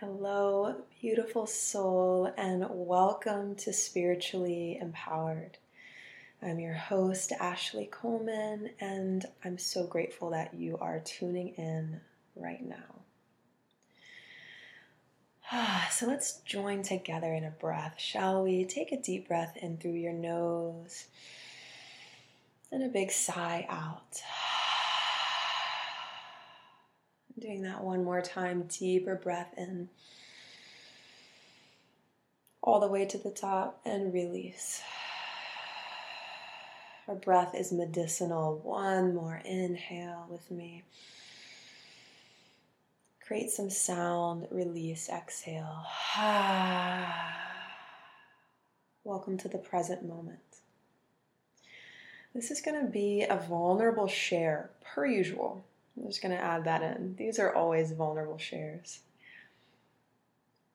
Hello, beautiful soul, and welcome to Spiritually Empowered. I'm your host, Ashley Coleman, and I'm so grateful that you are tuning in right now. So let's join together in a breath, shall we? Take a deep breath in through your nose and a big sigh out. Doing that one more time, deeper breath in, all the way to the top, and release. Our breath is medicinal. One more inhale with me. Create some sound, release, exhale. Welcome to the present moment. This is going to be a vulnerable share, per usual. I'm just going to add that in. These are always vulnerable shares.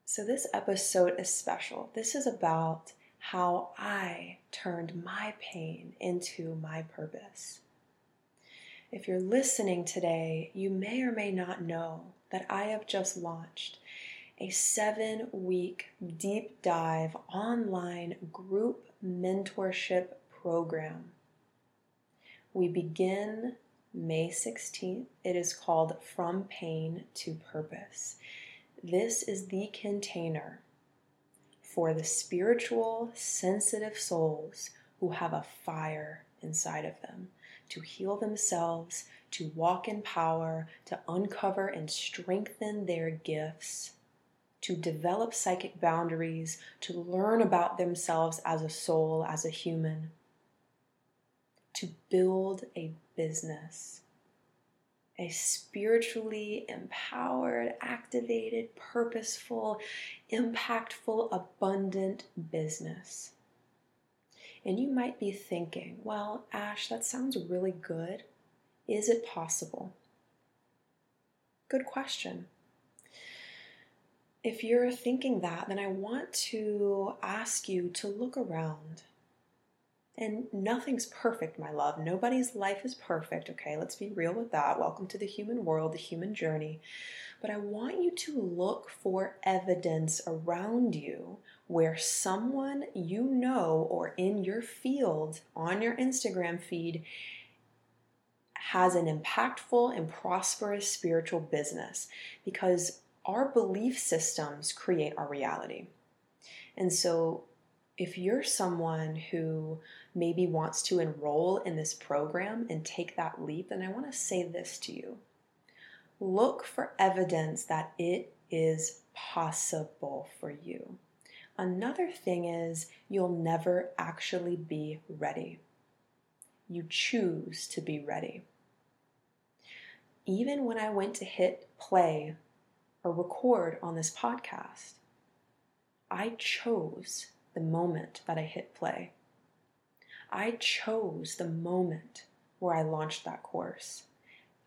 So, this episode is special. This is about how I turned my pain into my purpose. If you're listening today, you may or may not know that I have just launched a seven week deep dive online group mentorship program. We begin May 16th. It is called From Pain to Purpose. This is the container for the spiritual, sensitive souls who have a fire inside of them to heal themselves, to walk in power, to uncover and strengthen their gifts, to develop psychic boundaries, to learn about themselves as a soul, as a human, to build a business. A spiritually empowered, activated, purposeful, impactful, abundant business. And you might be thinking, well, Ash, that sounds really good. Is it possible? Good question. If you're thinking that, then I want to ask you to look around and nothing's perfect, my love. Nobody's life is perfect, okay? Let's be real with that. Welcome to the human world, the human journey. But I want you to look for evidence around you where someone you know or in your field on your Instagram feed has an impactful and prosperous spiritual business because our belief systems create our reality. And so if you're someone who maybe wants to enroll in this program and take that leap, then I want to say this to you. Look for evidence that it is possible for you. Another thing is, you'll never actually be ready. You choose to be ready. Even when I went to hit play or record on this podcast, I chose the moment that I hit play. I chose the moment where I launched that course.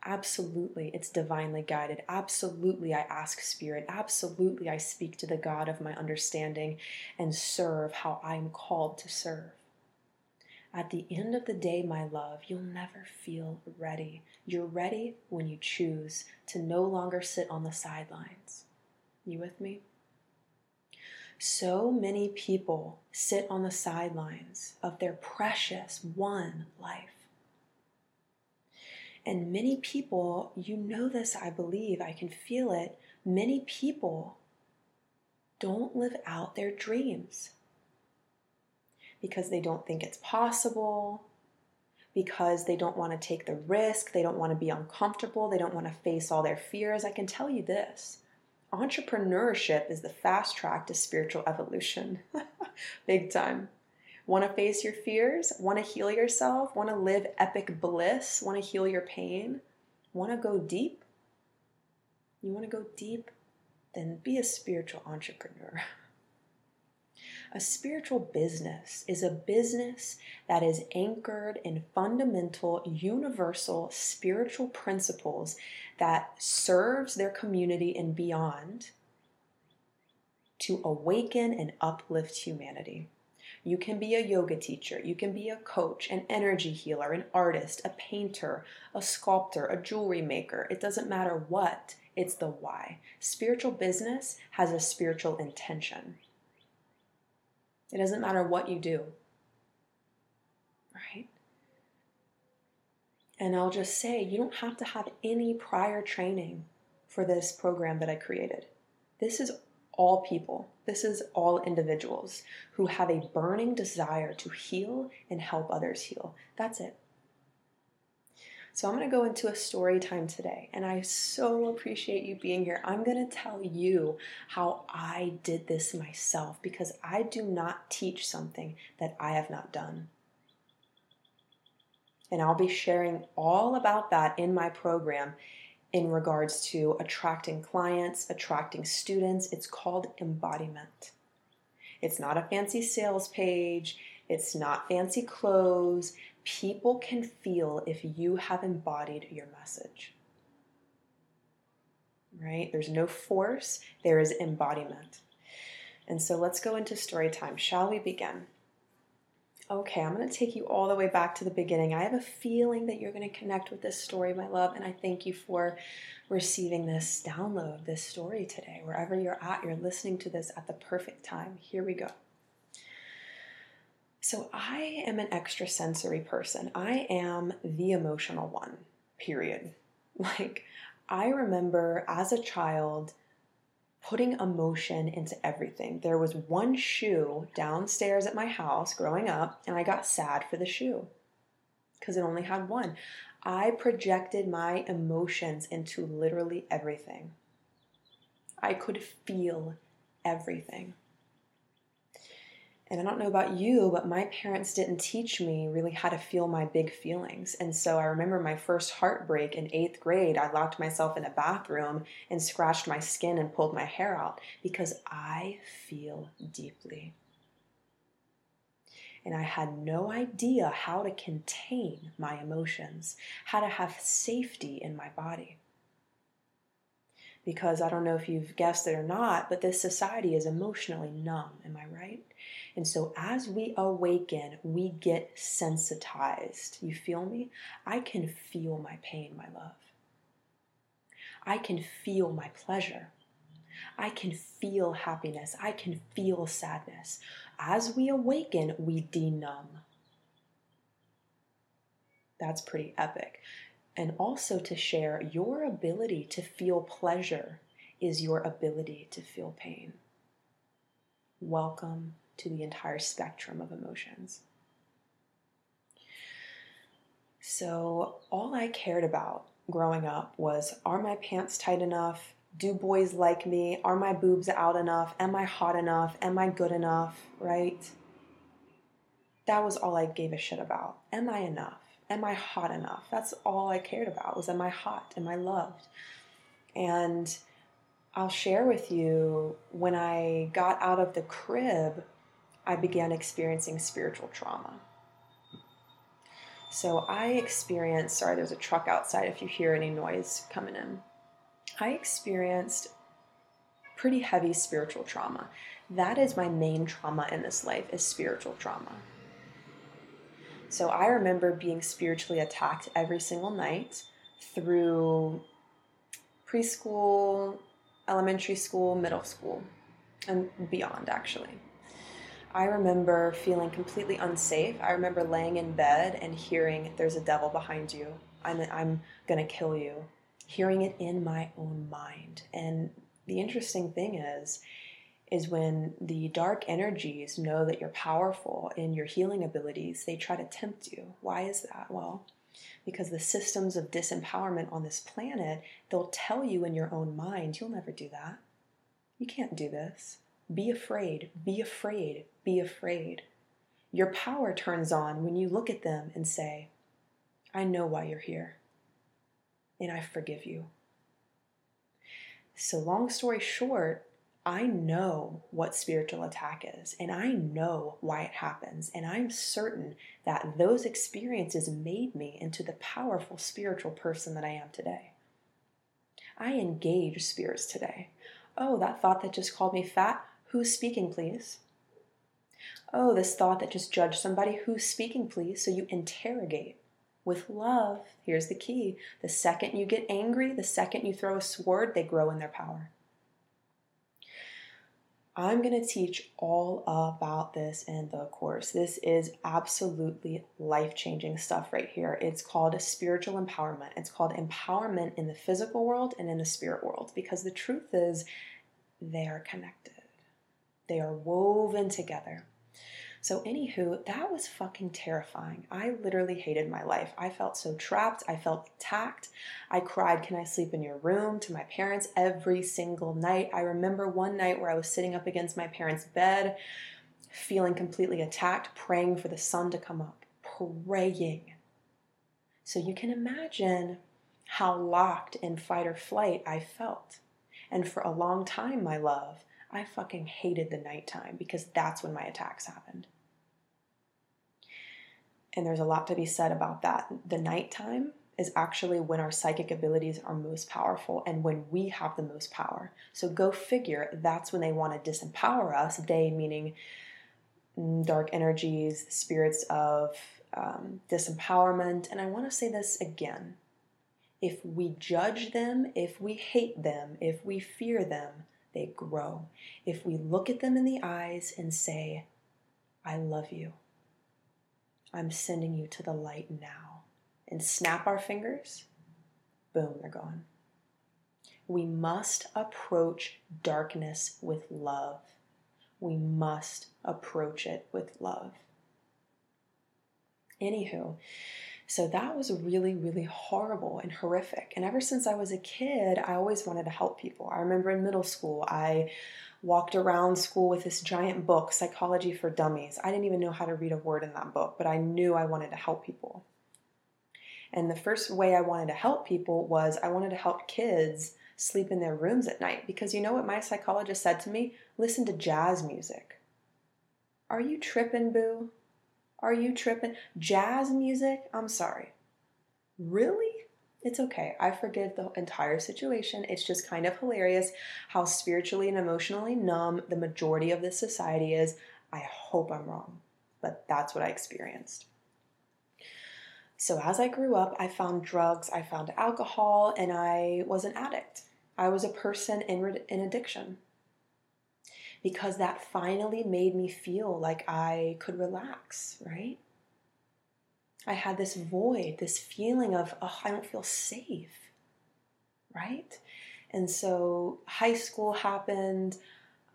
Absolutely, it's divinely guided. Absolutely, I ask Spirit. Absolutely, I speak to the God of my understanding and serve how I'm called to serve. At the end of the day, my love, you'll never feel ready. You're ready when you choose to no longer sit on the sidelines. You with me? So many people sit on the sidelines of their precious one life. And many people, you know this, I believe, I can feel it. Many people don't live out their dreams because they don't think it's possible, because they don't want to take the risk, they don't want to be uncomfortable, they don't want to face all their fears. I can tell you this entrepreneurship is the fast track to spiritual evolution. Big time. Want to face your fears? Want to heal yourself? Want to live epic bliss? Want to heal your pain? Want to go deep? You want to go deep? Then be a spiritual entrepreneur. A spiritual business is a business that is anchored in fundamental, universal spiritual principles that serves their community and beyond to awaken and uplift humanity. You can be a yoga teacher, you can be a coach, an energy healer, an artist, a painter, a sculptor, a jewelry maker. It doesn't matter what. it's the why. Spiritual business has a spiritual intention. It doesn't matter what you do, right? And I'll just say, you don't have to have any prior training for this program that I created. This is all people, this is all individuals who have a burning desire to heal and help others heal. That's it. So I'm going to go into a story time today, and I so appreciate you being here. I'm going to tell you how I did this myself because I do not teach something that I have not done. And I'll be sharing all about that in my program in regards to attracting clients, attracting students. It's called embodiment. It's not a fancy sales page, it's not fancy clothes. People can feel if you have embodied your message. Right? There's no force, there is embodiment. And so let's go into story time. Shall we begin? Okay, I'm going to take you all the way back to the beginning. I have a feeling that you're going to connect with this story, my love, and I thank you for receiving this download, this story today. Wherever you're at, you're listening to this at the perfect time. Here we go. So, I am an extrasensory person. I am the emotional one, period. Like, I remember as a child putting emotion into everything. There was one shoe downstairs at my house growing up, and I got sad for the shoe because it only had one. I projected my emotions into literally everything. I could feel everything. And I don't know about you, but my parents didn't teach me really how to feel my big feelings. And so I remember my first heartbreak in eighth grade. I locked myself in a bathroom and scratched my skin and pulled my hair out because I feel deeply. And I had no idea how to contain my emotions, how to have safety in my body because I don't know if you've guessed it or not, but this society is emotionally numb. Am I right? And so as we awaken, we get sensitized. You feel me? I can feel my pain, my love. I can feel my pleasure. I can feel happiness. I can feel sadness. As we awaken, we denumb. That's pretty epic and also to share your ability to feel pleasure is your ability to feel pain. Welcome to the entire spectrum of emotions. So, all I cared about growing up was are my pants tight enough? Do boys like me? Are my boobs out enough? Am I hot enough? Am I good enough? Right? That was all I gave a shit about. Am I enough? am I hot enough? That's all I cared about was am I hot? Am I loved? And I'll share with you when I got out of the crib, I began experiencing spiritual trauma. So I experienced, sorry, there's a truck outside if you hear any noise coming in. I experienced pretty heavy spiritual trauma. That is my main trauma in this life is spiritual trauma. So I remember being spiritually attacked every single night through preschool, elementary school, middle school, and beyond, actually. I remember feeling completely unsafe. I remember laying in bed and hearing, There's a devil behind you. I'm, I'm going to kill you. Hearing it in my own mind. And the interesting thing is, is when the dark energies know that you're powerful in your healing abilities, they try to tempt you. Why is that? Well, because the systems of disempowerment on this planet, they'll tell you in your own mind, you'll never do that. You can't do this. Be afraid, be afraid, be afraid. Your power turns on when you look at them and say, I know why you're here, and I forgive you. So, long story short, I know what spiritual attack is, and I know why it happens, and I'm certain that those experiences made me into the powerful spiritual person that I am today. I engage spirits today. Oh, that thought that just called me fat, who's speaking, please? Oh, this thought that just judged somebody, who's speaking, please? So you interrogate. with love. Here's the key the second you get angry, the second you throw a sword, they grow in their power. I'm going to teach all about this in the course. This is absolutely life changing stuff right here. It's called spiritual empowerment. It's called empowerment in the physical world and in the spirit world because the truth is they are connected, they are woven together. So, anywho, that was fucking terrifying. I literally hated my life. I felt so trapped. I felt attacked. I cried, Can I sleep in your room? to my parents every single night. I remember one night where I was sitting up against my parents' bed, feeling completely attacked, praying for the sun to come up, praying. So, you can imagine how locked in fight or flight I felt. And for a long time, my love, I fucking hated the nighttime because that's when my attacks happened. And there's a lot to be said about that. The nighttime is actually when our psychic abilities are most powerful and when we have the most power. So go figure, that's when they want to disempower us. They, meaning dark energies, spirits of um, disempowerment. And I want to say this again. If we judge them, if we hate them, if we fear them, they grow. If we look at them in the eyes and say, I love you, I'm sending you to the light now. And snap our fingers, boom, they're gone. We must approach darkness with love. We must approach it with love. Anywho, so that was really, really horrible and horrific. And ever since I was a kid, I always wanted to help people. I remember in middle school, I walked around school with this giant book, Psychology for Dummies. I didn't even know how to read a word in that book, but I knew I wanted to help people. And the first way I wanted to help people was I wanted to help kids sleep in their rooms at night because you know what my psychologist said to me? Listen to jazz music. Are you tripping, boo? Are you tripping? Jazz music? I'm sorry. Really? It's okay. I forgive the entire situation. It's just kind of hilarious how spiritually and emotionally numb the majority of this society is. I hope I'm wrong, but that's what I experienced. So, as I grew up, I found drugs, I found alcohol, and I was an addict. I was a person in, in addiction because that finally made me feel like I could relax, right? I had this void, this feeling of, oh, I don't feel safe, right? And so high school happened.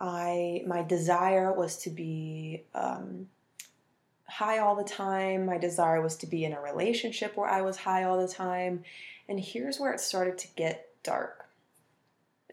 I my desire was to be um, high all the time. My desire was to be in a relationship where I was high all the time. And here's where it started to get dark.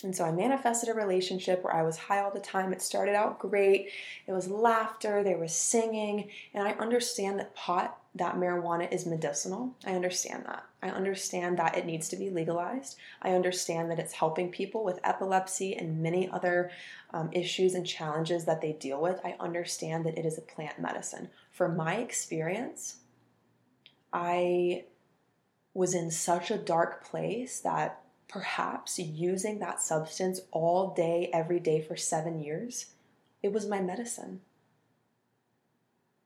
And so I manifested a relationship where I was high all the time. It started out great. It was laughter, there was singing, and I understand that pot that marijuana is medicinal. I understand that. I understand that it needs to be legalized. I understand that it's helping people with epilepsy and many other um, issues and challenges that they deal with. I understand that it is a plant medicine. For my experience, I was in such a dark place that perhaps using that substance all day, every day for seven years, it was my medicine.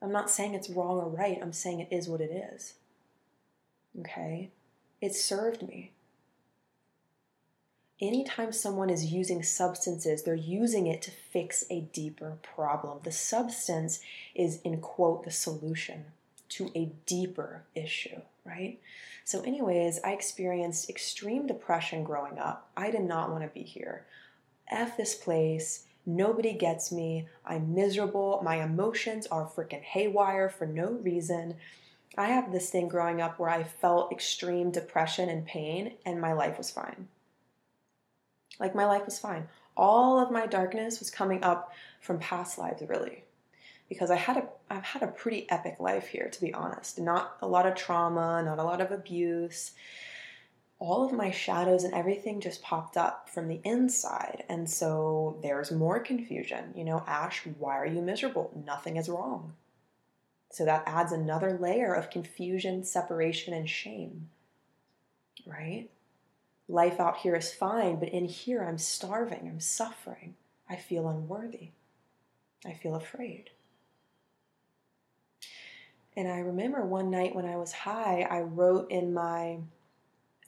I'm not saying it's wrong or right, I'm saying it is what it is. Okay? It served me. Anytime someone is using substances, they're using it to fix a deeper problem. The substance is, in quote, the solution to a deeper issue, right? So, anyways, I experienced extreme depression growing up. I did not want to be here. F this place. Nobody gets me. I'm miserable. My emotions are freaking haywire for no reason. I have this thing growing up where I felt extreme depression and pain, and my life was fine. Like, my life was fine. All of my darkness was coming up from past lives, really. Because I had a, I've had a pretty epic life here, to be honest. Not a lot of trauma, not a lot of abuse all of my shadows and everything just popped up from the inside. And so there's more confusion. You know, Ash, why are you miserable? Nothing is wrong. So that adds another layer of confusion, separation, and shame. Right? Life out here is fine, but in here I'm starving, I'm suffering. I feel unworthy. I feel afraid. And I remember one night when I was high, I wrote in my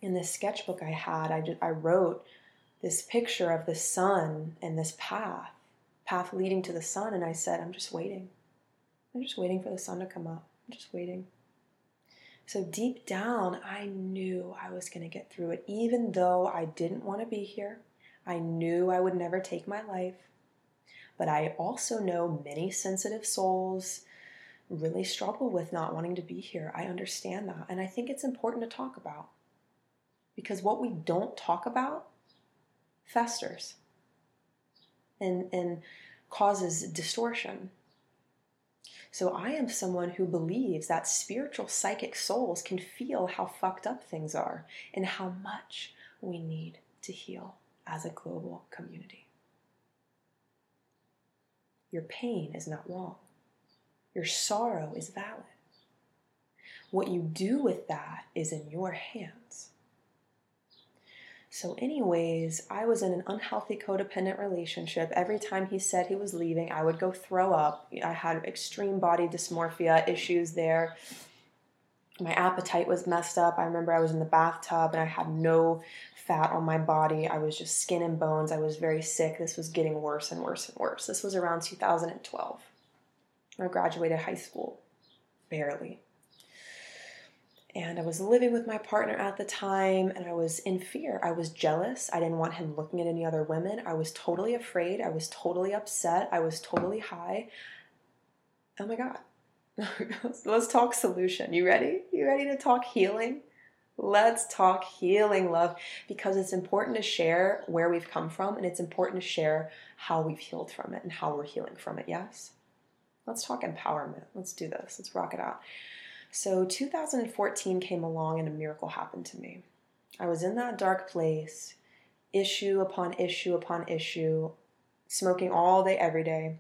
in this sketchbook I had, I just, I wrote this picture of the sun and this path, path leading to the sun, and I said, I'm just waiting. I'm just waiting for the sun to come up. I'm just waiting. So deep down, I knew I was going to get through it, even though I didn't want to be here. I knew I would never take my life. But I also know many sensitive souls really struggle with not wanting to be here. I understand that. And I think it's important to talk about because what we don't talk about festers and, and causes distortion. So I am someone who believes that spiritual psychic souls can feel how fucked up things are and how much we need to heal as a global community. Your pain is not wrong. Your sorrow is valid. What you do with that is in your hands. So, anyways, I was in an unhealthy codependent relationship. Every time he said he was leaving, I would go throw up. I had extreme body dysmorphia issues there. My appetite was messed up. I remember I was in the bathtub and I had no fat on my body. I was just skin and bones. I was very sick. This was getting worse and worse and worse. This was around 2012. I graduated high school, barely. And I was living with my partner at the time, and I was in fear. I was jealous. I didn't want him looking at any other women. I was totally afraid. I was totally upset. I was totally high. Oh my God. Let's talk solution. You ready? You ready to talk healing? Let's talk healing, love, because it's important to share where we've come from and it's important to share how we've healed from it and how we're healing from it. Yes? Let's talk empowerment. Let's do this. Let's rock it out. So 2014 came along and a miracle happened to me. I was in that dark place, issue upon issue upon issue, smoking all day, every day.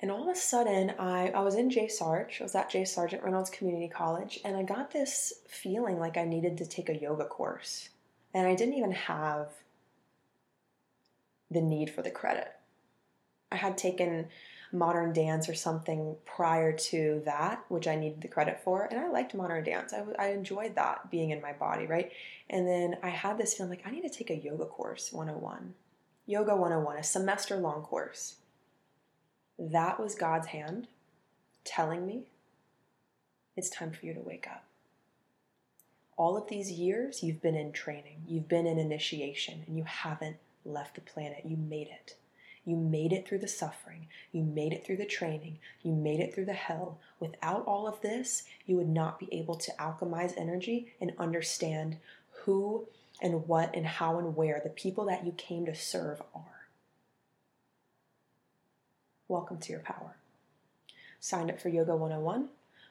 And all of a sudden, I, I was in J Sarge. I was at J Sargeant Reynolds Community College, and I got this feeling like I needed to take a yoga course. And I didn't even have the need for the credit. I had taken modern dance or something prior to that, which I needed the credit for. And I liked modern dance. I, I enjoyed that being in my body, right? And then I had this feeling like I need to take a yoga course 101. Yoga 101, a semester long course. That was God's hand telling me it's time for you to wake up. All of these years, you've been in training, you've been in initiation, and you haven't left the planet. You made it. You made it through the suffering. You made it through the training. You made it through the hell. Without all of this, you would not be able to alchemize energy and understand who and what and how and where the people that you came to serve are. Welcome to your power. Signed up for Yoga 101.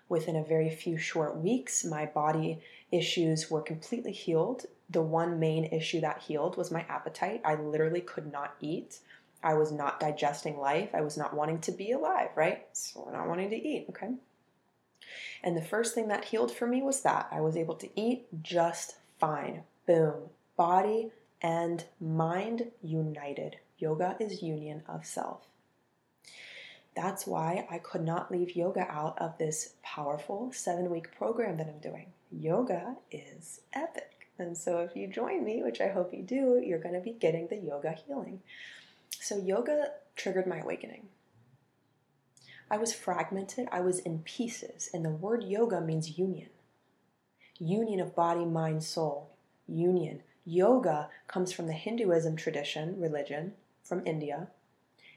Within a very few short weeks, my body issues were completely healed. The one main issue that healed was my appetite. I literally could not eat. I was not digesting life. I was not wanting to be alive, right? So we're not wanting to eat, okay? And the first thing that healed for me was that I was able to eat just fine. Boom. Body and mind united. Yoga is union of self. That's why I could not leave yoga out of this powerful seven week program that I'm doing. Yoga is epic. And so if you join me, which I hope you do, you're going to be getting the yoga healing. So yoga triggered my awakening. I was fragmented, I was in pieces, and the word yoga means union. Union of body, mind, soul. Union. Yoga comes from the Hinduism tradition, religion, from India.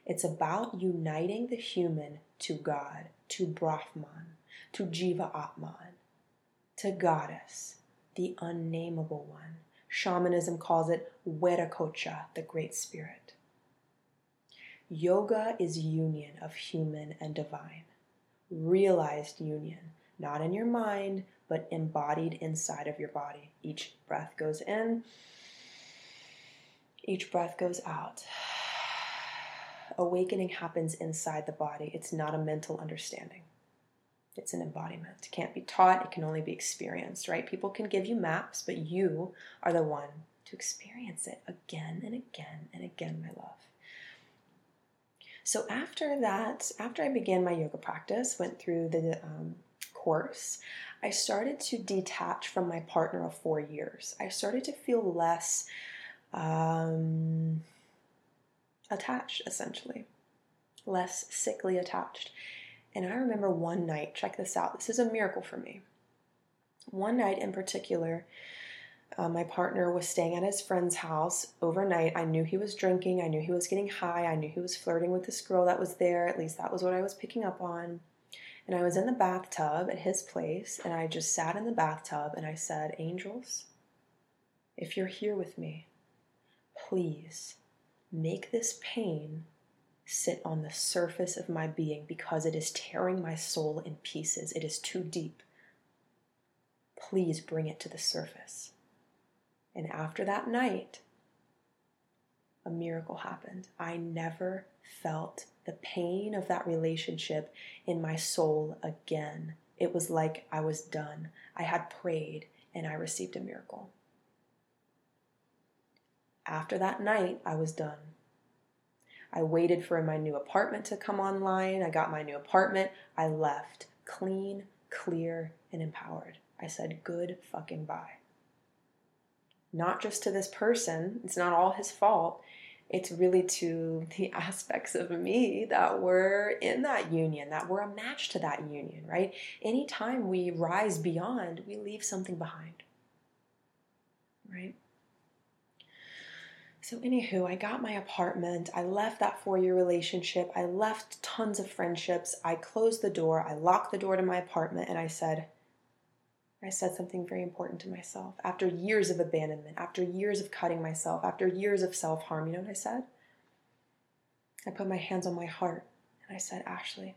It's about uniting the human to God, to Brahman, to Jiva Atman, to Goddess, the unnameable one. Shamanism calls it Viracocha, the Great Spirit. Yoga is union of human and divine, realized union, not in your mind, but embodied inside of your body. Each breath goes in, each breath goes out awakening happens inside the body. It's not a mental understanding. It's an embodiment. It can't be taught, it can only be experienced, right? People can give you maps, but you are the one to experience it again and again and again, my love. So after that, after I began my yoga practice, went through the um, course, I started to detach from my partner of four years. I started to feel less um, attached, essentially, less sickly attached. And I remember one night, check this out, this is a miracle for me. One night in particular, uh, my partner was staying at his friend's house overnight. I knew he was drinking. I knew he was getting high. I knew he was flirting with this girl that was there. At least that was what I was picking up on. And I was in the bathtub at his place, and I just sat in the bathtub and I said, Angels, if you're here with me, please make this pain sit on the surface of my being because it is tearing my soul in pieces. It is too deep. Please bring it to the surface. And after that night, a miracle happened. I never felt the pain of that relationship in my soul again. It was like I was done. I had prayed and I received a miracle. After that night, I was done. I waited for my new apartment to come online. I got my new apartment. I left clean, clear, and empowered. I said, good fucking bye. Not just to this person, it's not all his fault it's really to the aspects of me that were in that union, that were a match to that union, right? Anytime we rise beyond, we leave something behind, right? So, anywho, I got my apartment. I left that four year relationship. I left tons of friendships. I closed the door. I locked the door to my apartment and I said, I said something very important to myself. After years of abandonment, after years of cutting myself, after years of self harm, you know what I said? I put my hands on my heart and I said, Ashley,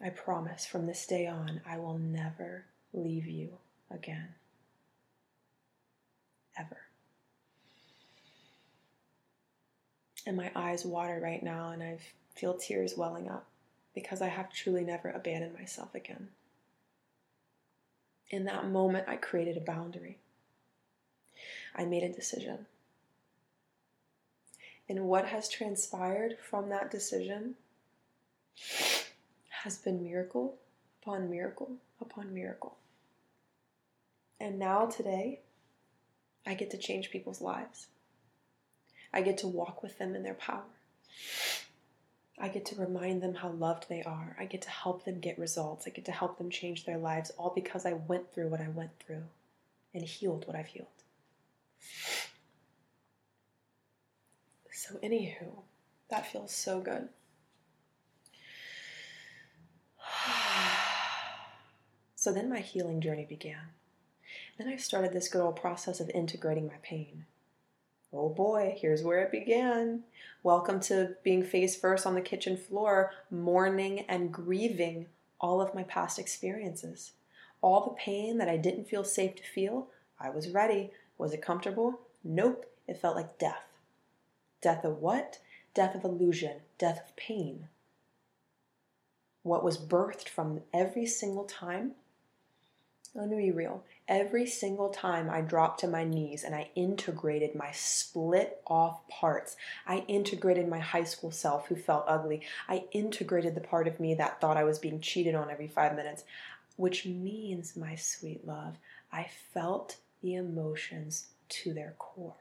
I promise from this day on, I will never leave you again. Ever. And my eyes water right now, and I feel tears welling up because I have truly never abandoned myself again in that moment, I created a boundary. I made a decision. And what has transpired from that decision has been miracle upon miracle upon miracle. And now, today, I get to change people's lives. I get to walk with them in their power. I get to remind them how loved they are. I get to help them get results. I get to help them change their lives, all because I went through what I went through and healed what I've healed. So, anywho, that feels so good. So then my healing journey began. Then I started this good old process of integrating my pain. Oh boy, here's where it began. Welcome to being face first on the kitchen floor, mourning and grieving all of my past experiences. All the pain that I didn't feel safe to feel, I was ready. Was it comfortable? Nope. It felt like death. Death of what? Death of illusion, death of pain. What was birthed from every single time? Let me be real. Every single time I dropped to my knees and I integrated my split off parts, I integrated my high school self who felt ugly. I integrated the part of me that thought I was being cheated on every five minutes, which means, my sweet love, I felt the emotions to their core.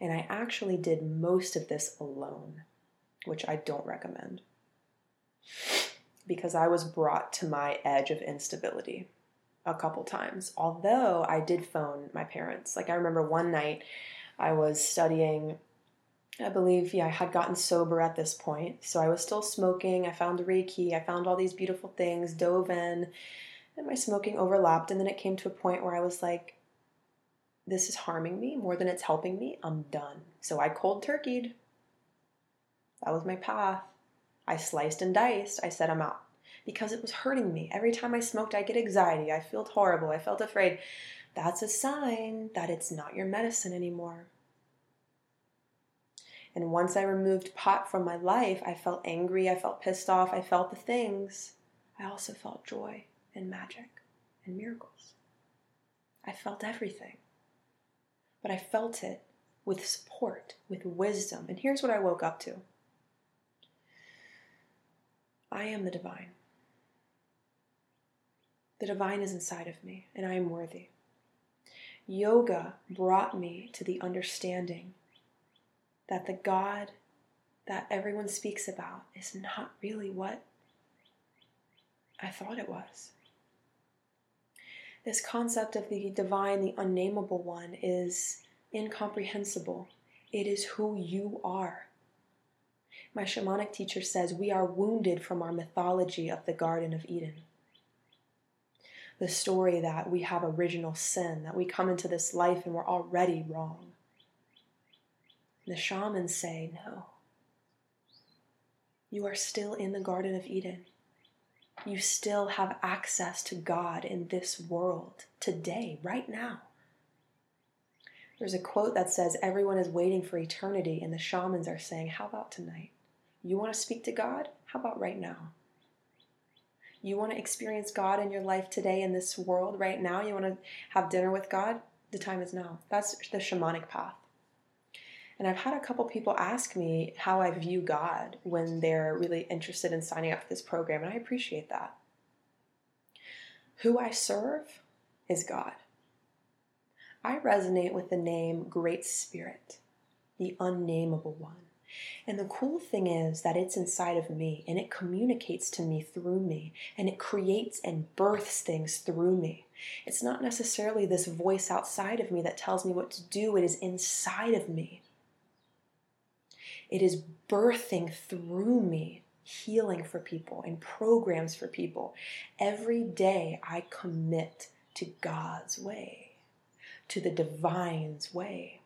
And I actually did most of this alone, which I don't recommend because I was brought to my edge of instability a couple times. Although I did phone my parents. Like I remember one night I was studying I believe, yeah, I had gotten sober at this point. So I was still smoking. I found Reiki. I found all these beautiful things, dove in, and my smoking overlapped. And then it came to a point where I was like, this is harming me more than it's helping me. I'm done. So I cold turkeyed. That was my path. I sliced and diced. I said, I'm out because it was hurting me. Every time I smoked, I get anxiety. I felt horrible. I felt afraid. That's a sign that it's not your medicine anymore. And once I removed pot from my life, I felt angry, I felt pissed off, I felt the things. I also felt joy and magic and miracles. I felt everything. But I felt it with support, with wisdom. And here's what I woke up to I am the divine. The divine is inside of me, and I am worthy. Yoga brought me to the understanding that the God that everyone speaks about is not really what I thought it was. This concept of the divine, the unnameable one, is incomprehensible. It is who you are. My shamanic teacher says we are wounded from our mythology of the Garden of Eden. The story that we have original sin, that we come into this life and we're already wrong. The shamans say, no. You are still in the Garden of Eden. You still have access to God in this world today, right now. There's a quote that says, Everyone is waiting for eternity, and the shamans are saying, How about tonight? You want to speak to God? How about right now? You want to experience God in your life today in this world right now? You want to have dinner with God? The time is now. That's the shamanic path. And I've had a couple people ask me how I view God when they're really interested in signing up for this program, and I appreciate that. Who I serve is God. I resonate with the name Great Spirit, the unnameable one. And the cool thing is that it's inside of me and it communicates to me through me and it creates and births things through me. It's not necessarily this voice outside of me that tells me what to do, it is inside of me. It is birthing through me healing for people and programs for people. Every day I commit to God's way, to the divine's way.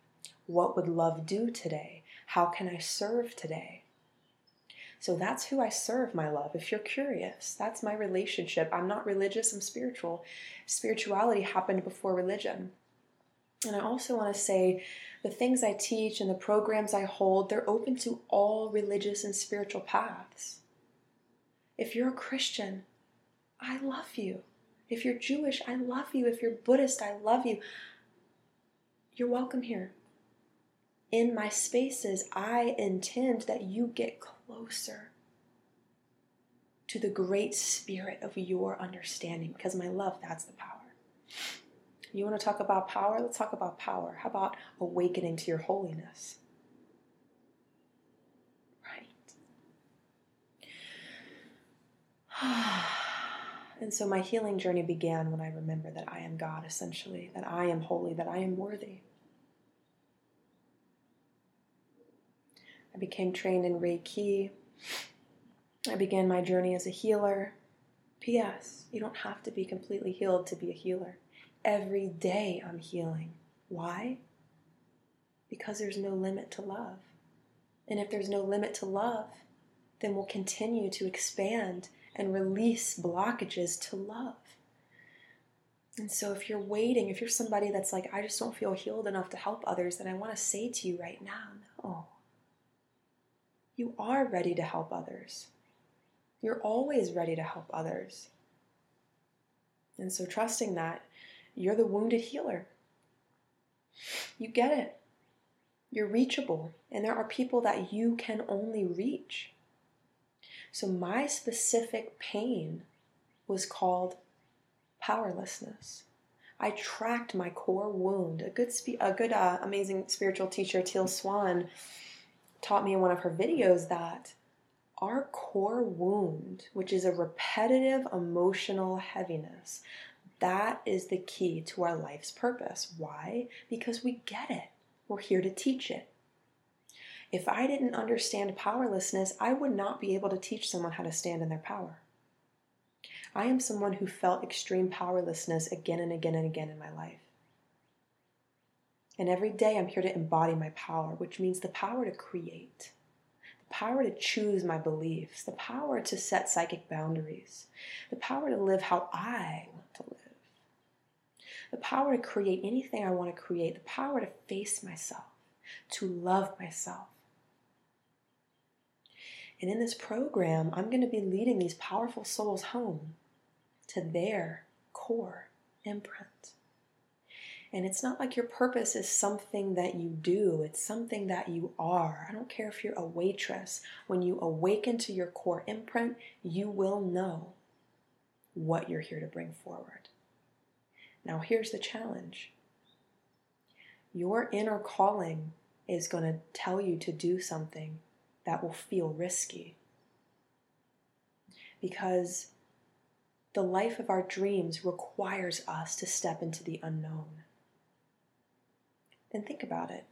What would love do today? How can I serve today? So that's who I serve, my love. If you're curious, that's my relationship. I'm not religious, I'm spiritual. Spirituality happened before religion. And I also want to say the things I teach and the programs I hold, they're open to all religious and spiritual paths. If you're a Christian, I love you. If you're Jewish, I love you. If you're Buddhist, I love you. You're welcome here in my spaces, I intend that you get closer to the great spirit of your understanding because, my love, that's the power. You want to talk about power? Let's talk about power. How about awakening to your holiness? Right. and so my healing journey began when I remember that I am God, essentially, that I am holy, that I am worthy. I became trained in Reiki. I began my journey as a healer. P.S. You don't have to be completely healed to be a healer. Every day I'm healing. Why? Because there's no limit to love. And if there's no limit to love, then we'll continue to expand and release blockages to love. And so, if you're waiting, if you're somebody that's like, I just don't feel healed enough to help others, then I want to say to you right now, no you are ready to help others. You're always ready to help others. And so, trusting that you're the wounded healer, you get it. You're reachable, and there are people that you can only reach. So, my specific pain was called powerlessness. I tracked my core wound. A good, spe- a good, uh, amazing spiritual teacher, Teal Swan, taught me in one of her videos that our core wound, which is a repetitive emotional heaviness, that is the key to our life's purpose. Why? Because we get it. We're here to teach it. If I didn't understand powerlessness, I would not be able to teach someone how to stand in their power. I am someone who felt extreme powerlessness again and again and again in my life. And every day I'm here to embody my power, which means the power to create, the power to choose my beliefs, the power to set psychic boundaries, the power to live how I want to live, the power to create anything I want to create, the power to face myself, to love myself. And in this program, I'm going to be leading these powerful souls home to their core imprint. And it's not like your purpose is something that you do, it's something that you are. I don't care if you're a waitress. When you awaken to your core imprint, you will know what you're here to bring forward. Now, here's the challenge your inner calling is going to tell you to do something that will feel risky. Because the life of our dreams requires us to step into the unknown. Then think about it.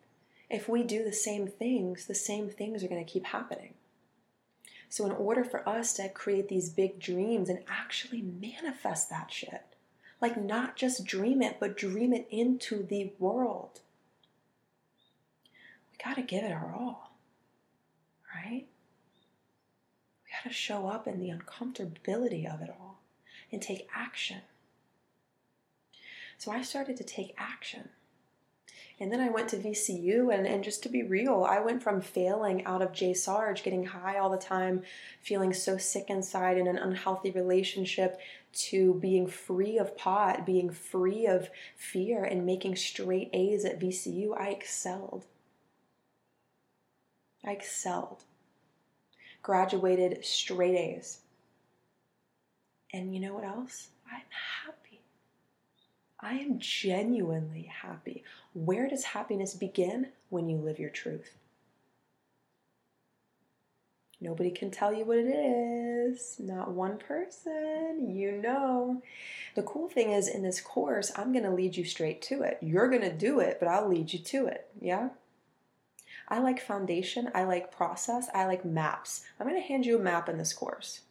If we do the same things, the same things are going to keep happening. So, in order for us to create these big dreams and actually manifest that shit, like not just dream it, but dream it into the world, we got to give it our all, right? We got to show up in the uncomfortability of it all and take action. So, I started to take action. And then I went to VCU, and, and just to be real, I went from failing out of J Sarge, getting high all the time, feeling so sick inside in an unhealthy relationship, to being free of pot, being free of fear, and making straight A's at VCU. I excelled. I excelled. Graduated straight A's. And you know what else? I'm happy. I am genuinely happy. Where does happiness begin? When you live your truth. Nobody can tell you what it is. Not one person. You know. The cool thing is, in this course, I'm going to lead you straight to it. You're going to do it, but I'll lead you to it. Yeah? I like foundation. I like process. I like maps. I'm going to hand you a map in this course.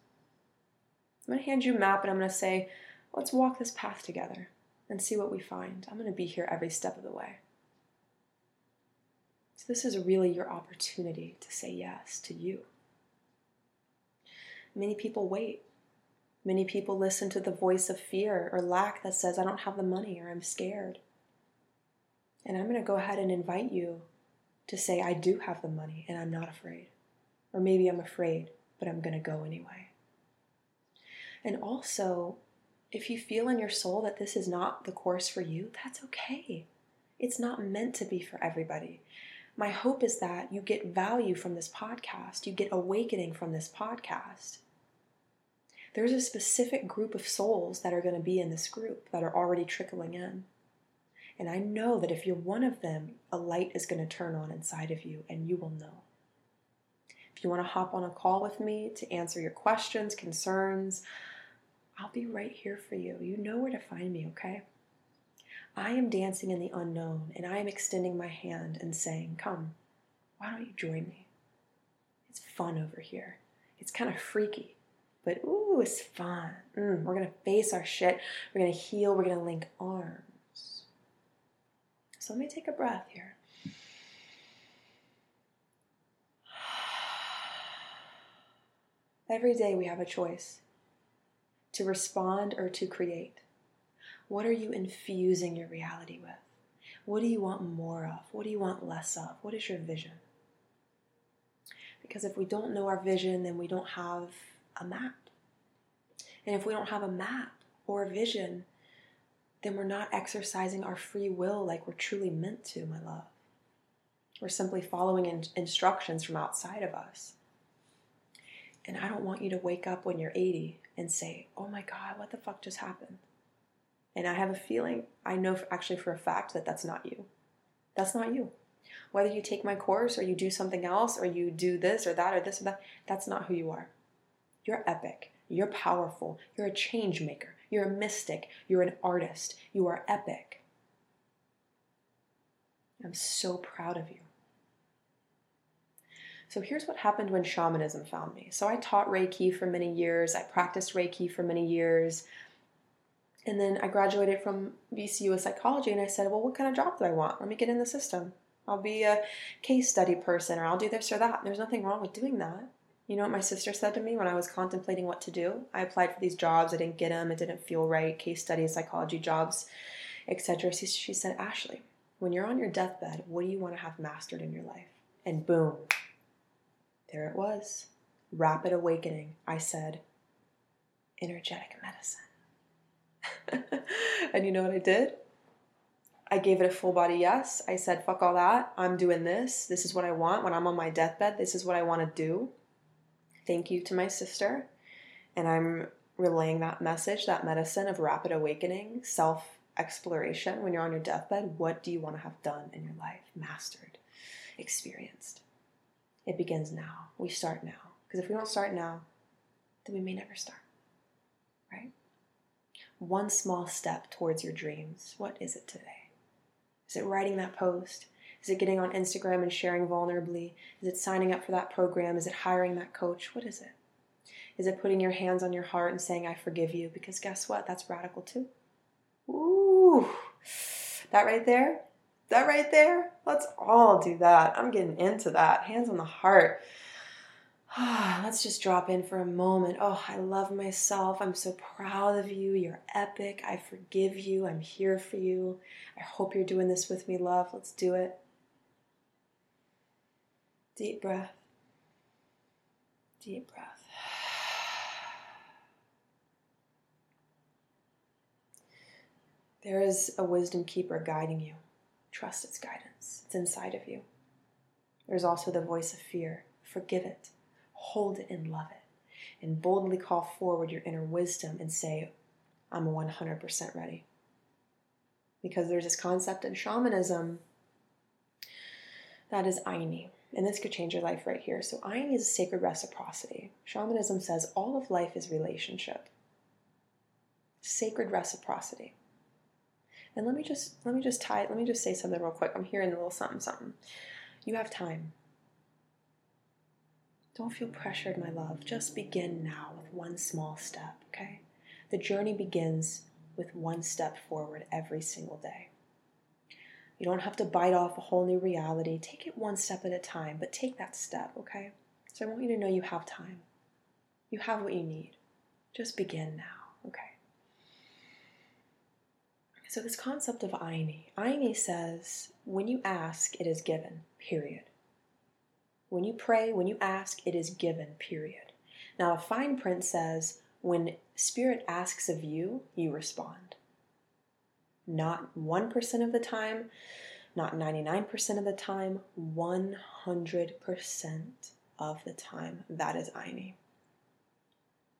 I'm going to hand you a map and I'm going to say, let's walk this path together and see what we find. I'm going to be here every step of the way. So, this is really your opportunity to say yes to you. Many people wait. Many people listen to the voice of fear or lack that says, I don't have the money or I'm scared. And I'm going to go ahead and invite you to say, I do have the money and I'm not afraid. Or maybe I'm afraid, but I'm going to go anyway. And also, if you feel in your soul that this is not the course for you, that's okay. It's not meant to be for everybody. My hope is that you get value from this podcast, you get awakening from this podcast. There's a specific group of souls that are going to be in this group that are already trickling in. And I know that if you're one of them, a light is going to turn on inside of you and you will know. If you want to hop on a call with me to answer your questions, concerns, I'll be right here for you. You know where to find me, okay? I am dancing in the unknown and I am extending my hand and saying, Come, why don't you join me? It's fun over here. It's kind of freaky, but ooh, it's fun. Mm, we're going to face our shit. We're going to heal. We're going to link arms. So let me take a breath here. Every day we have a choice to respond or to create? What are you infusing your reality with? What do you want more of? What do you want less of? What is your vision? Because if we don't know our vision, then we don't have a map. And if we don't have a map or a vision, then we're not exercising our free will like we're truly meant to, my love. We're simply following in- instructions from outside of us. And I don't want you to wake up when you're 80 and say, oh my God, what the fuck just happened? And I have a feeling, I know actually for a fact that that's not you. That's not you. Whether you take my course or you do something else or you do this or that or this or that, that's not who you are. You're epic. You're powerful. You're a change maker. You're a mystic. You're an artist. You are epic. I'm so proud of you. So here's what happened when shamanism found me. So I taught Reiki for many years, I practiced Reiki for many years. And then I graduated from VCU with psychology and I said, well, what kind of job do I want? Let me get in the system. I'll be a case study person or I'll do this or that. There's nothing wrong with doing that. You know what my sister said to me when I was contemplating what to do? I applied for these jobs, I didn't get them, it didn't feel right, case study, psychology jobs, etc. She said, Ashley, when you're on your deathbed, what do you want to have mastered in your life? And boom, there it was. Rapid awakening. I said, energetic medicine. and you know what I did? I gave it a full body yes. I said, fuck all that. I'm doing this. This is what I want. When I'm on my deathbed, this is what I want to do. Thank you to my sister. And I'm relaying that message, that medicine of rapid awakening, self exploration when you're on your deathbed. What do you want to have done in your life? Mastered, experienced. It begins now. We start now. Because if we don't start now, then we may never start. Right? One small step towards your dreams. What is it today? Is it writing that post? Is it getting on Instagram and sharing vulnerably? Is it signing up for that program? Is it hiring that coach? What is it? Is it putting your hands on your heart and saying, I forgive you? Because guess what? That's radical too. Ooh, that right there, that right there, let's all do that. I'm getting into that. Hands on the heart. Let's just drop in for a moment. Oh, I love myself. I'm so proud of you. You're epic. I forgive you. I'm here for you. I hope you're doing this with me, love. Let's do it. Deep breath. Deep breath. There is a wisdom keeper guiding you. Trust its guidance, it's inside of you. There's also the voice of fear. Forgive it, hold it, and love it. And boldly call forward your inner wisdom and say, I'm 100% ready. Because there's this concept in shamanism that is Ayni. And this could change your life right here. So, Ayni is a sacred reciprocity. Shamanism says all of life is relationship, sacred reciprocity. And let me just let me just tie it. let me just say something real quick. I'm hearing a little something something. You have time. Don't feel pressured, my love. Just begin now with one small step, okay? The journey begins with one step forward every single day. You don't have to bite off a whole new reality. Take it one step at a time, but take that step, okay? So I want you to know you have time. You have what you need. Just begin now, okay? So, this concept of Ayni, Ayni says, when you ask, it is given, period. When you pray, when you ask, it is given, period. Now, a fine print says, when Spirit asks of you, you respond. Not 1% of the time, not 99% of the time, 100% of the time. That is Ayni.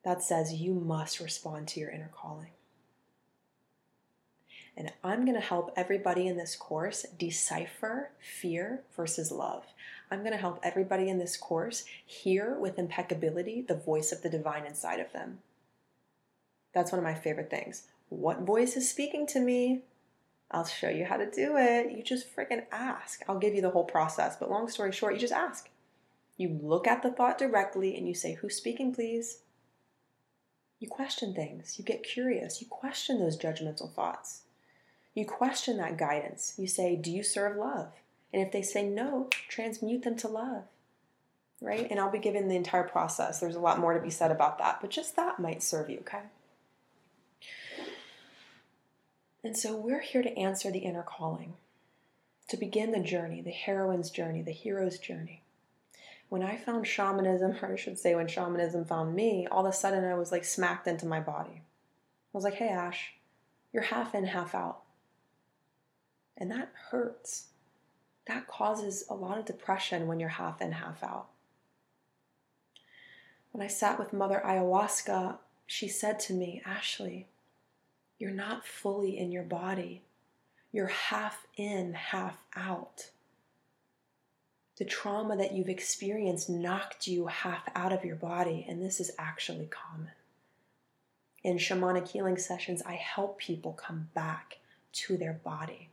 That says you must respond to your inner calling. And I'm going to help everybody in this course decipher fear versus love. I'm going to help everybody in this course hear with impeccability the voice of the divine inside of them. That's one of my favorite things. What voice is speaking to me? I'll show you how to do it. You just freaking ask. I'll give you the whole process, but long story short, you just ask. You look at the thought directly and you say, Who's speaking, please? You question things. You get curious. You question those judgmental thoughts. You question that guidance. You say, Do you serve love? And if they say no, transmute them to love. Right? And I'll be giving the entire process. There's a lot more to be said about that, but just that might serve you, okay? And so we're here to answer the inner calling, to begin the journey, the heroine's journey, the hero's journey. When I found shamanism, or I should say when shamanism found me, all of a sudden I was like smacked into my body. I was like, hey, Ash, you're half in, half out. And that hurts. That causes a lot of depression when you're half in, half out. When I sat with Mother Ayahuasca, she said to me, Ashley, you're not fully in your body. You're half in, half out. The trauma that you've experienced knocked you half out of your body, and this is actually common. In shamanic healing sessions, I help people come back to their body.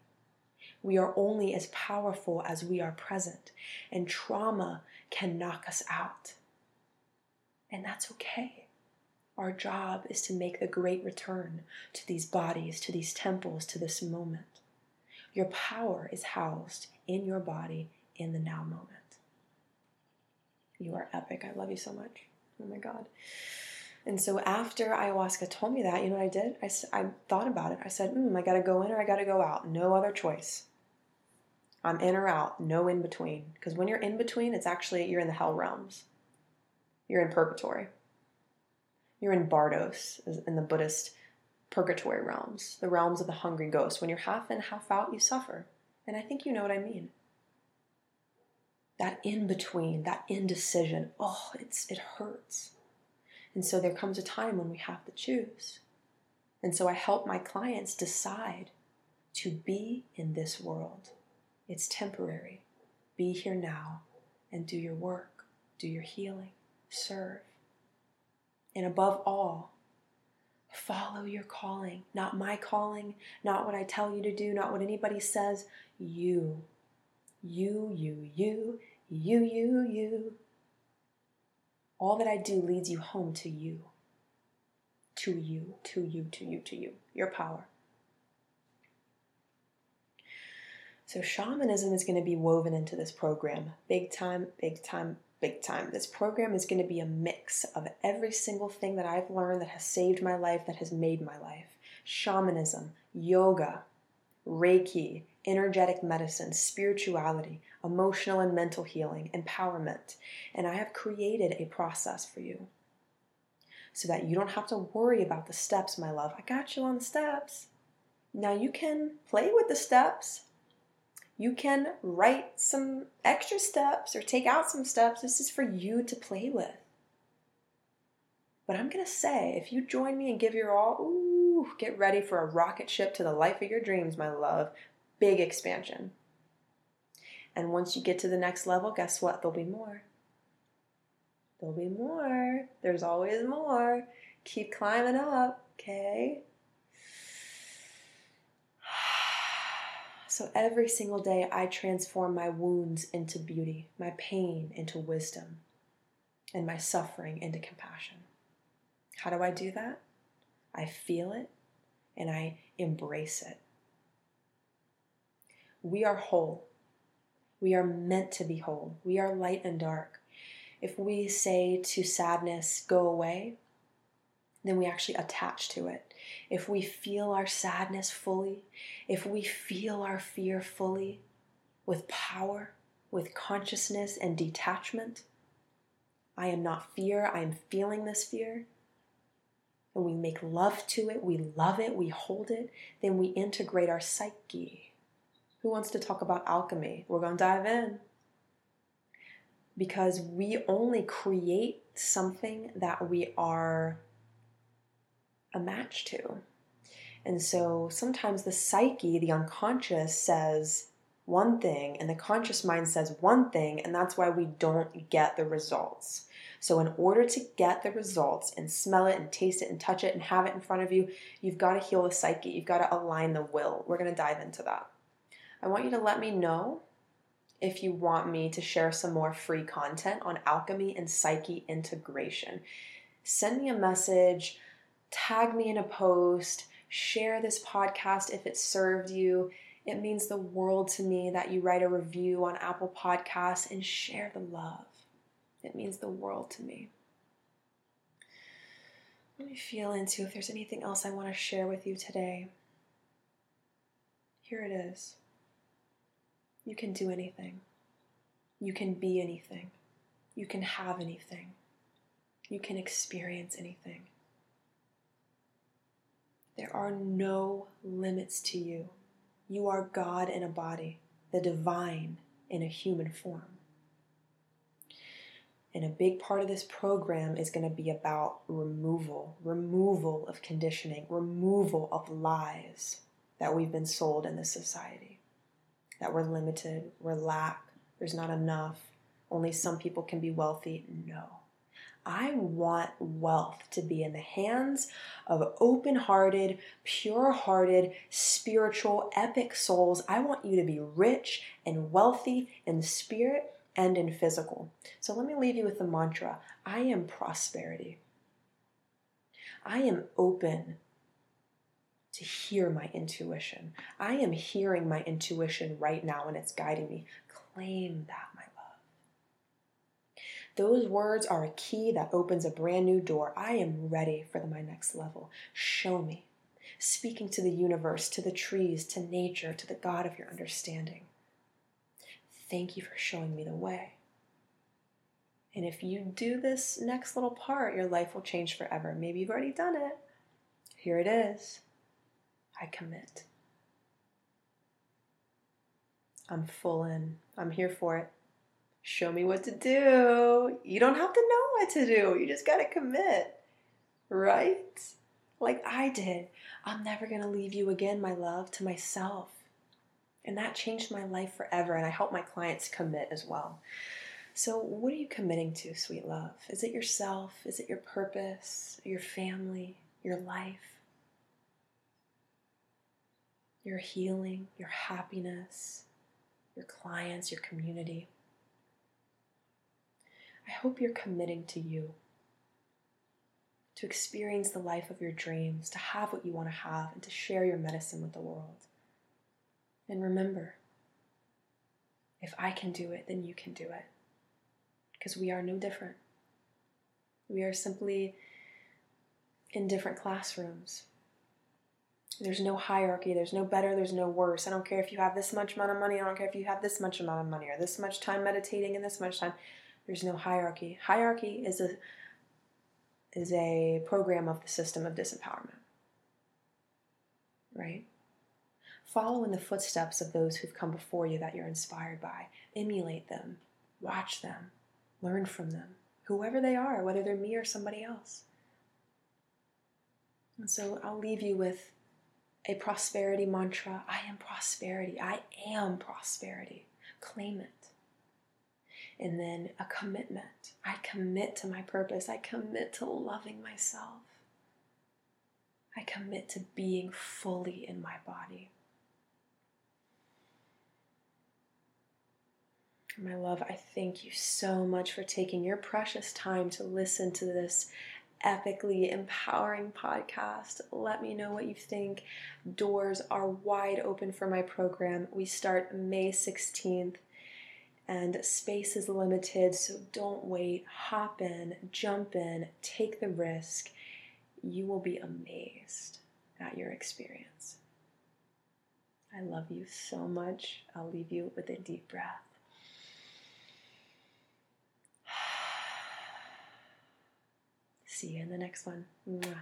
We are only as powerful as we are present, and trauma can knock us out. And that's okay. Our job is to make the great return to these bodies, to these temples, to this moment. Your power is housed in your body in the now moment. You are epic. I love you so much. Oh my God. And so after ayahuasca told me that, you know what I did? I, I thought about it. I said, mm, I got to go in or I got to go out. No other choice. I'm in or out, no in between. Because when you're in between, it's actually, you're in the hell realms. You're in purgatory. You're in Bardos, in the Buddhist purgatory realms, the realms of the hungry ghost. When you're half in, half out, you suffer. And I think you know what I mean. That in between, that indecision, oh, it's it hurts. And so there comes a time when we have to choose. And so I help my clients decide to be in this world. It's temporary. Be here now and do your work, do your healing, serve. And above all, follow your calling. Not my calling, not what I tell you to do, not what anybody says. You. You, you, you, you, you, you. All that I do leads you home to you. To you, to you, to you, to you. Your power. So, shamanism is going to be woven into this program. Big time, big time, big time. This program is going to be a mix of every single thing that I've learned that has saved my life, that has made my life. Shamanism, yoga, Reiki, energetic medicine, spirituality, emotional and mental healing, empowerment. And I have created a process for you so that you don't have to worry about the steps, my love. I got you on the steps. Now you can play with the steps you can write some extra steps or take out some steps. This is for you to play with. But I'm going to say, if you join me and give your all, ooh, get ready for a rocket ship to the life of your dreams, my love. Big expansion. And once you get to the next level, guess what? There'll be more. There'll be more. There's always more. Keep climbing up, okay? So every single day, I transform my wounds into beauty, my pain into wisdom, and my suffering into compassion. How do I do that? I feel it and I embrace it. We are whole. We are meant to be whole. We are light and dark. If we say to sadness, go away, then we actually attach to it if we feel our sadness fully, if we feel our fear fully, with power, with consciousness and detachment, I am not fear, I am feeling this fear. And we make love to it, we love it, we hold it, then we integrate our psyche. Who wants to talk about alchemy? We're going to dive in. Because we only create something that we are a match to. And so sometimes the psyche, the unconscious, says one thing, and the conscious mind says one thing, and that's why we don't get the results. So, in order to get the results and smell it and taste it and touch it and have it in front of you, you've got to heal the psyche. You've got to align the will. We're going to dive into that. I want you to let me know if you want me to share some more free content on alchemy and psyche integration. Send me a message tag me in a post, share this podcast if it served you. It means the world to me that you write a review on Apple Podcasts and share the love. It means the world to me. Let me feel into if there's anything else I want to share with you today. Here it is. You can do anything. You can be anything. You can have anything. You can experience anything. There are no limits to you. You are God in a body, the divine in a human form. And a big part of this program is going to be about removal, removal of conditioning, removal of lies that we've been sold in this society. That we're limited, we're lack, there's not enough, only some people can be wealthy. No. I want wealth to be in the hands of open hearted, pure hearted, spiritual, epic souls. I want you to be rich and wealthy in spirit and in physical. So let me leave you with the mantra I am prosperity. I am open to hear my intuition. I am hearing my intuition right now and it's guiding me. Claim that, my those words are a key that opens a brand new door. I am ready for my next level. Show me. Speaking to the universe, to the trees, to nature, to the God of your understanding. Thank you for showing me the way. And if you do this next little part, your life will change forever. Maybe you've already done it. Here it is. I commit. I'm full in. I'm here for it. Show me what to do. You don't have to know what to do. You just got to commit. Right? Like I did. I'm never going to leave you again, my love, to myself. And that changed my life forever. And I help my clients commit as well. So, what are you committing to, sweet love? Is it yourself? Is it your purpose, your family, your life? Your healing, your happiness, your clients, your community? I hope you're committing to you, to experience the life of your dreams, to have what you want to have, and to share your medicine with the world. And remember, if I can do it, then you can do it because we are no different. We are simply in different classrooms. There's no hierarchy, there's no better, there's no worse. I don't care if you have this much amount of money, I don't care if you have this much amount of money or this much time meditating and this much time. There's no hierarchy. Hierarchy is a is a program of the system of disempowerment. Right? Follow in the footsteps of those who've come before you that you're inspired by. Emulate them. Watch them. Learn from them, whoever they are, whether they're me or somebody else. And so I'll leave you with a prosperity mantra I am prosperity. I am prosperity. Claim it. And then a commitment. I commit to my purpose. I commit to loving myself. I commit to being fully in my body. My love, I thank you so much for taking your precious time to listen to this epically empowering podcast. Let me know what you think. Doors are wide open for my program. We start May 16th and space is limited, so don't wait. Hop in, jump in, take the risk. You will be amazed at your experience. I love you so much. I'll leave you with a deep breath. See you in the next one. Mwah.